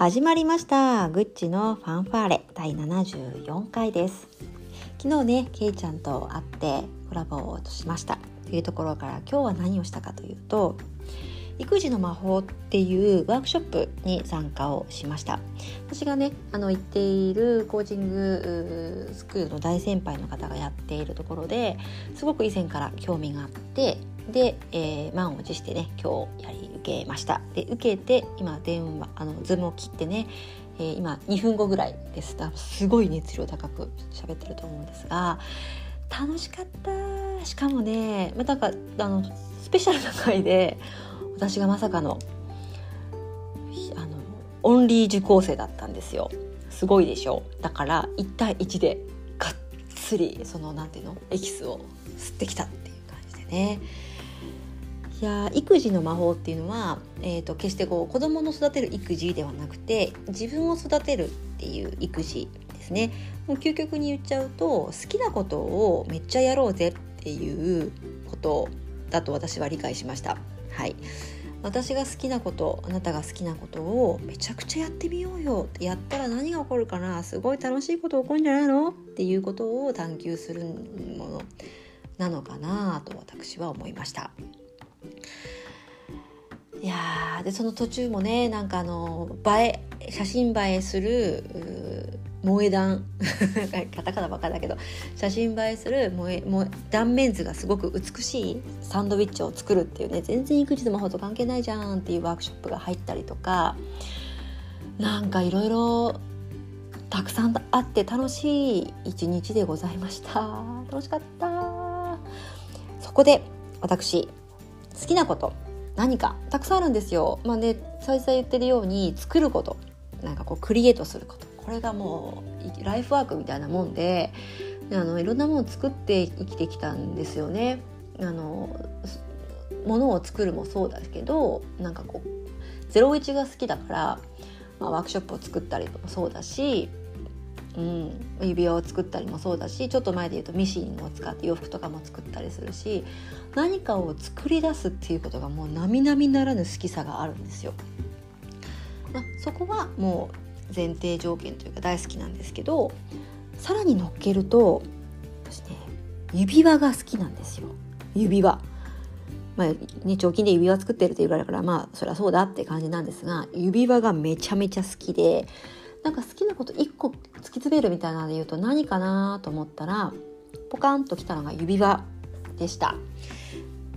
始まりました。グッチのファンファーレ。第74回です。昨日ねケイちゃんと会ってコラボをしました。というところから今日は何をしたかというと育自の魔法っていうワークショップに参加をしました。私がねあの行っているコーチングスクールの大先輩の方がやっているところですごく以前から興味があってで、えー、満を持してね今日やり受けました。で受けて今電話あのズームを切ってね、えー、今2分後ぐらいです。すごい熱量高く喋ってると思うんですが楽しかった。しかもねまたかあのスペシャルな回で私がまさかのあのオンリー受講生だったんですよ。すごいでしょ。だから1対1でがっつりそのなんていうのエキスを吸ってきたっていう感じでね。いや育児の魔法っていうのは、えーと、決してこう子供の育てる育児ではなくて自分を育てるっていう育児ですね。もう究極に言っちゃうと好きなことをめっちゃやろうぜっていうことだと私は理解しました。はい。私が好きなことあなたが好きなことをめちゃくちゃやってみようよやったら何が起こるかな。すごい楽しいこと起こるんじゃないのっていうことを探求するものなのかなと私は思いました。いやでその途中もねなんかあの映え写真映えする萌え断。カタカナばかだけど写真映えする萌え萌え断面図がすごく美しいサンドイッチを作るっていうね全然育児の魔法と関係ないじゃんっていうワークショップが入ったりとかなんかいろいろたくさんあって楽しい一日でございました。楽しかった。そこで私好きなこと。何かたくさんあるんですよ。まあね再々言ってるように作ることなんかこうクリエイトすることこれがもうライフワークみたいなもんであのいろんなものを作って生きてきたんですよね。あのものを作るもそうだけどなんかこう01が好きだから、まあ、ワークショップを作ったりもそうだしうん、指輪を作ったりもそうだしちょっと前で言うとミシンを使って洋服とかも作ったりするし何かを作り出すっていうことがもう並々ならぬ好きさがあるんですよ。まあ、そこはもう前提条件というか大好きなんですけどさらに乗っけると私ね指輪が好きなんですよ指輪。まあね、貯金で指輪作ってるって言われるからまあそりゃそうだって感じなんですが指輪がめちゃめちゃ好きでなんか好きなこと1個突き詰めるみたいなので言うと何かなと思ったらポカンときたのが指輪でした。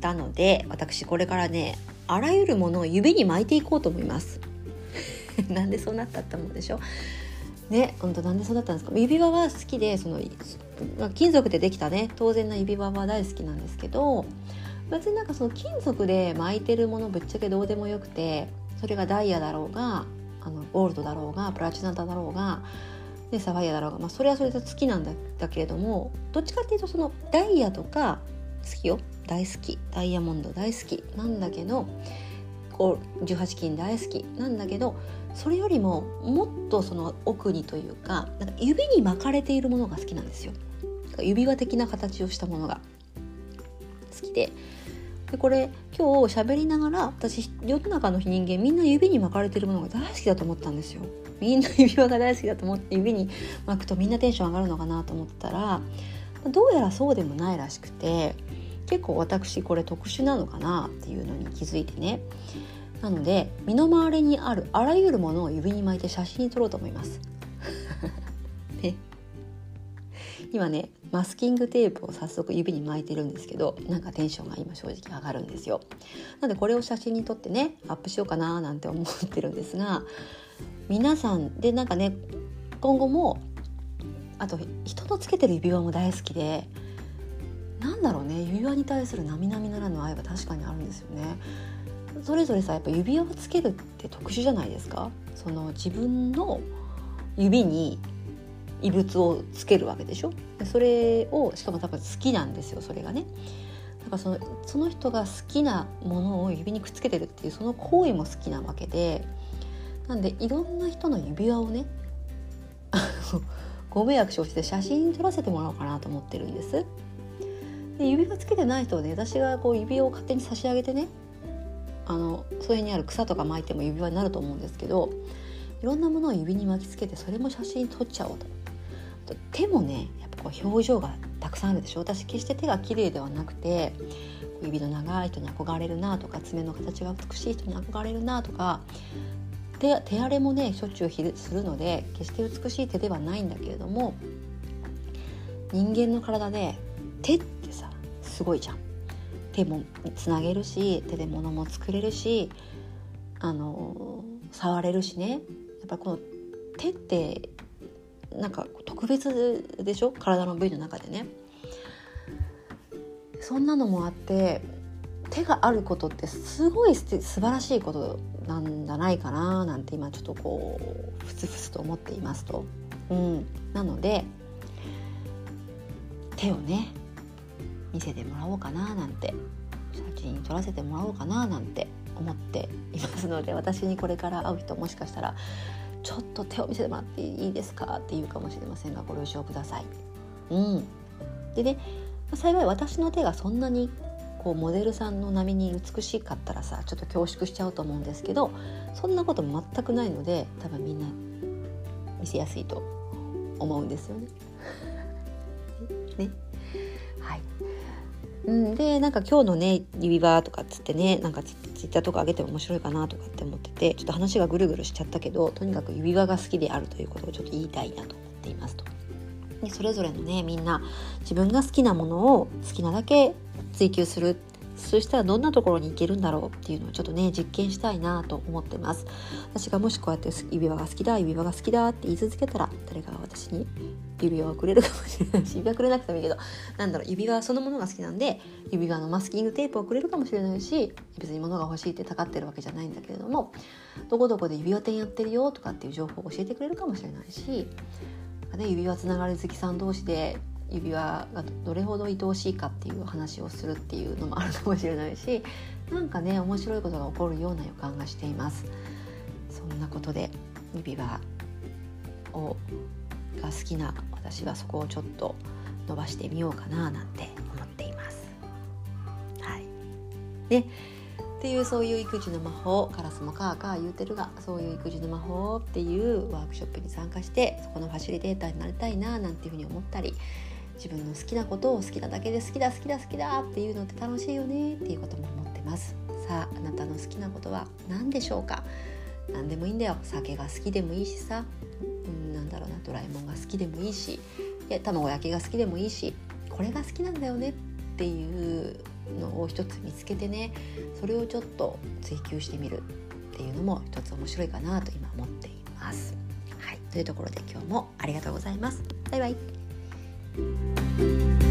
なので私これからねあらゆるものを指に巻いていこうと思います。なんでそうなったって思うでしょ？ね本当なんでそうだったんですか？指輪は好きでその金属でできたね当然な指輪は大好きなんですけど別になんかその金属で巻いてるものぶっちゃけどうでもよくてそれがダイヤだろうがあのゴールドだろうがプラチナだろうがでサファイアだろうが、まあ、それはそれで好きなんだだけれどもどっちかっていうとそのダイヤとか好きよ。大好き。ダイヤモンド大好き。なんだけど18金大好き。なんだけどそれよりももっとその奥にというかなんか指に巻かれているものが好きなんですよ。指輪的な形をしたものが好きで。でこれ今日喋りながら私世の中の人間みんな指に巻かれてるものが大好きだと思ったんですよ。みんな指輪が大好きだと思って指に巻くとみんなテンション上がるのかなと思ったらどうやらそうでもないらしくて結構私これ特殊なのかなっていうのに気づいてねなので身の回りにあるあらゆるものを指に巻いて写真に撮ろうと思います。ね今ねマスキングテープを早速指に巻いてるんですけどなんかテンションが今正直上がるんですよ。なのでこれを写真に撮ってねアップしようかななんて思ってるんですが皆さんでなんかね今後もあと人のつけてる指輪も大好きでなんだろうね指輪に対する並々ならぬ愛は確かにあるんですよね。それぞれさやっぱ指輪をつけるって特殊じゃないですか？その自分の指に異物をつけるわけでしょ？それをしかも多分好きなんですよそれがね。だからそのその人が好きなものを指にくっつけてるっていうその行為も好きなわけで。なんでいろんな人の指輪をね ご迷惑をして写真撮らせてもらおうかなと思ってるんです。で指輪つけてない人はね私がこう指輪を勝手に差し上げてねあのそれにある草とか巻いても指輪になると思うんですけどいろんなものを指に巻きつけてそれも写真撮っちゃおうと。手もねやっぱこう表情がたくさんあるでしょ私決して手が綺麗ではなくて指の長い人に憧れるなとか爪の形が美しい人に憧れるなとか手手荒れもねしょっちゅうするので決して美しい手ではないんだけれども人間の体で手ってさすごいじゃん。手もつなげるし手で物も作れるしあの触れるしねやっぱこの手ってなんか特別でしょ？体の部位の中でね。そんなのもあって手があることってすごい素晴らしいことなんじゃないかななんて今ちょっとこうふつふつと思っていますと。うん、なので手をね見せてもらおうかななんて。写真撮らせてもらおうかななんて思っていますので私にこれから会う人もしかしたらちょっと手を見せてもらっていいですか？って言うかもしれませんがご了承ください。うん、でね幸い私の手がそんなにこうモデルさんの波に美しかったらさちょっと恐縮しちゃうと思うんですけどそんなこと全くないので多分みんな見せやすいと思うんですよね。ねうん、でなんか今日のね指輪とかっつってねなんかツイッターとか上げても面白いかなとかって思っててちょっと話がぐるぐるしちゃったけどとにかく指輪が好きであるということをちょっと言いたいなと思っていますと。でそれぞれのねみんな自分が好きなものを好きなだけ追求するそしたらどんなところに行けるんだろうっていうのをちょっとね実験したいなと思ってます。私がもしこうやって指輪が好きだ指輪が好きだって言い続けたら誰かが私に指輪をくれるかもしれないし指輪くれなくてもいいけどなんだろう指輪そのものが好きなんで指輪のマスキングテープをくれるかもしれないし別に物が欲しいってたかってるわけじゃないんだけれどもどこどこで指輪店やってるよとかっていう情報を教えてくれるかもしれないし、ね、指輪つながり好きさん同士で指輪がどれほど愛おしいかっていう話をするっていうのもあるかもしれないしなんかね面白いことが起こるような予感がしています。そんなことで指輪をが好きな私はそこをちょっと伸ばしてみようかななんて思っています。はい。でっていうそういう育児の魔法カラスもカーカー言うてるがそういう育児の魔法っていうワークショップに参加してそこのファシリテーターになりたいななんていうふうに思ったり自分の好きなことを好きなだけで好きだ好きだ好きだっていうのって楽しいよねっていうことも思ってます。さああなたの好きなことは何でしょうか？何でもいいんだよ。酒が好きでもいいしさ、うん、なんだろうな。ドラえもんが好きでもいいし。いや卵焼きが好きでもいいし。これが好きなんだよねっていうのを一つ見つけてね。それをちょっと追求してみるっていうのも一つ面白いかなと今思っています。はい、というところで今日もありがとうございます。バイバイ。Thank you.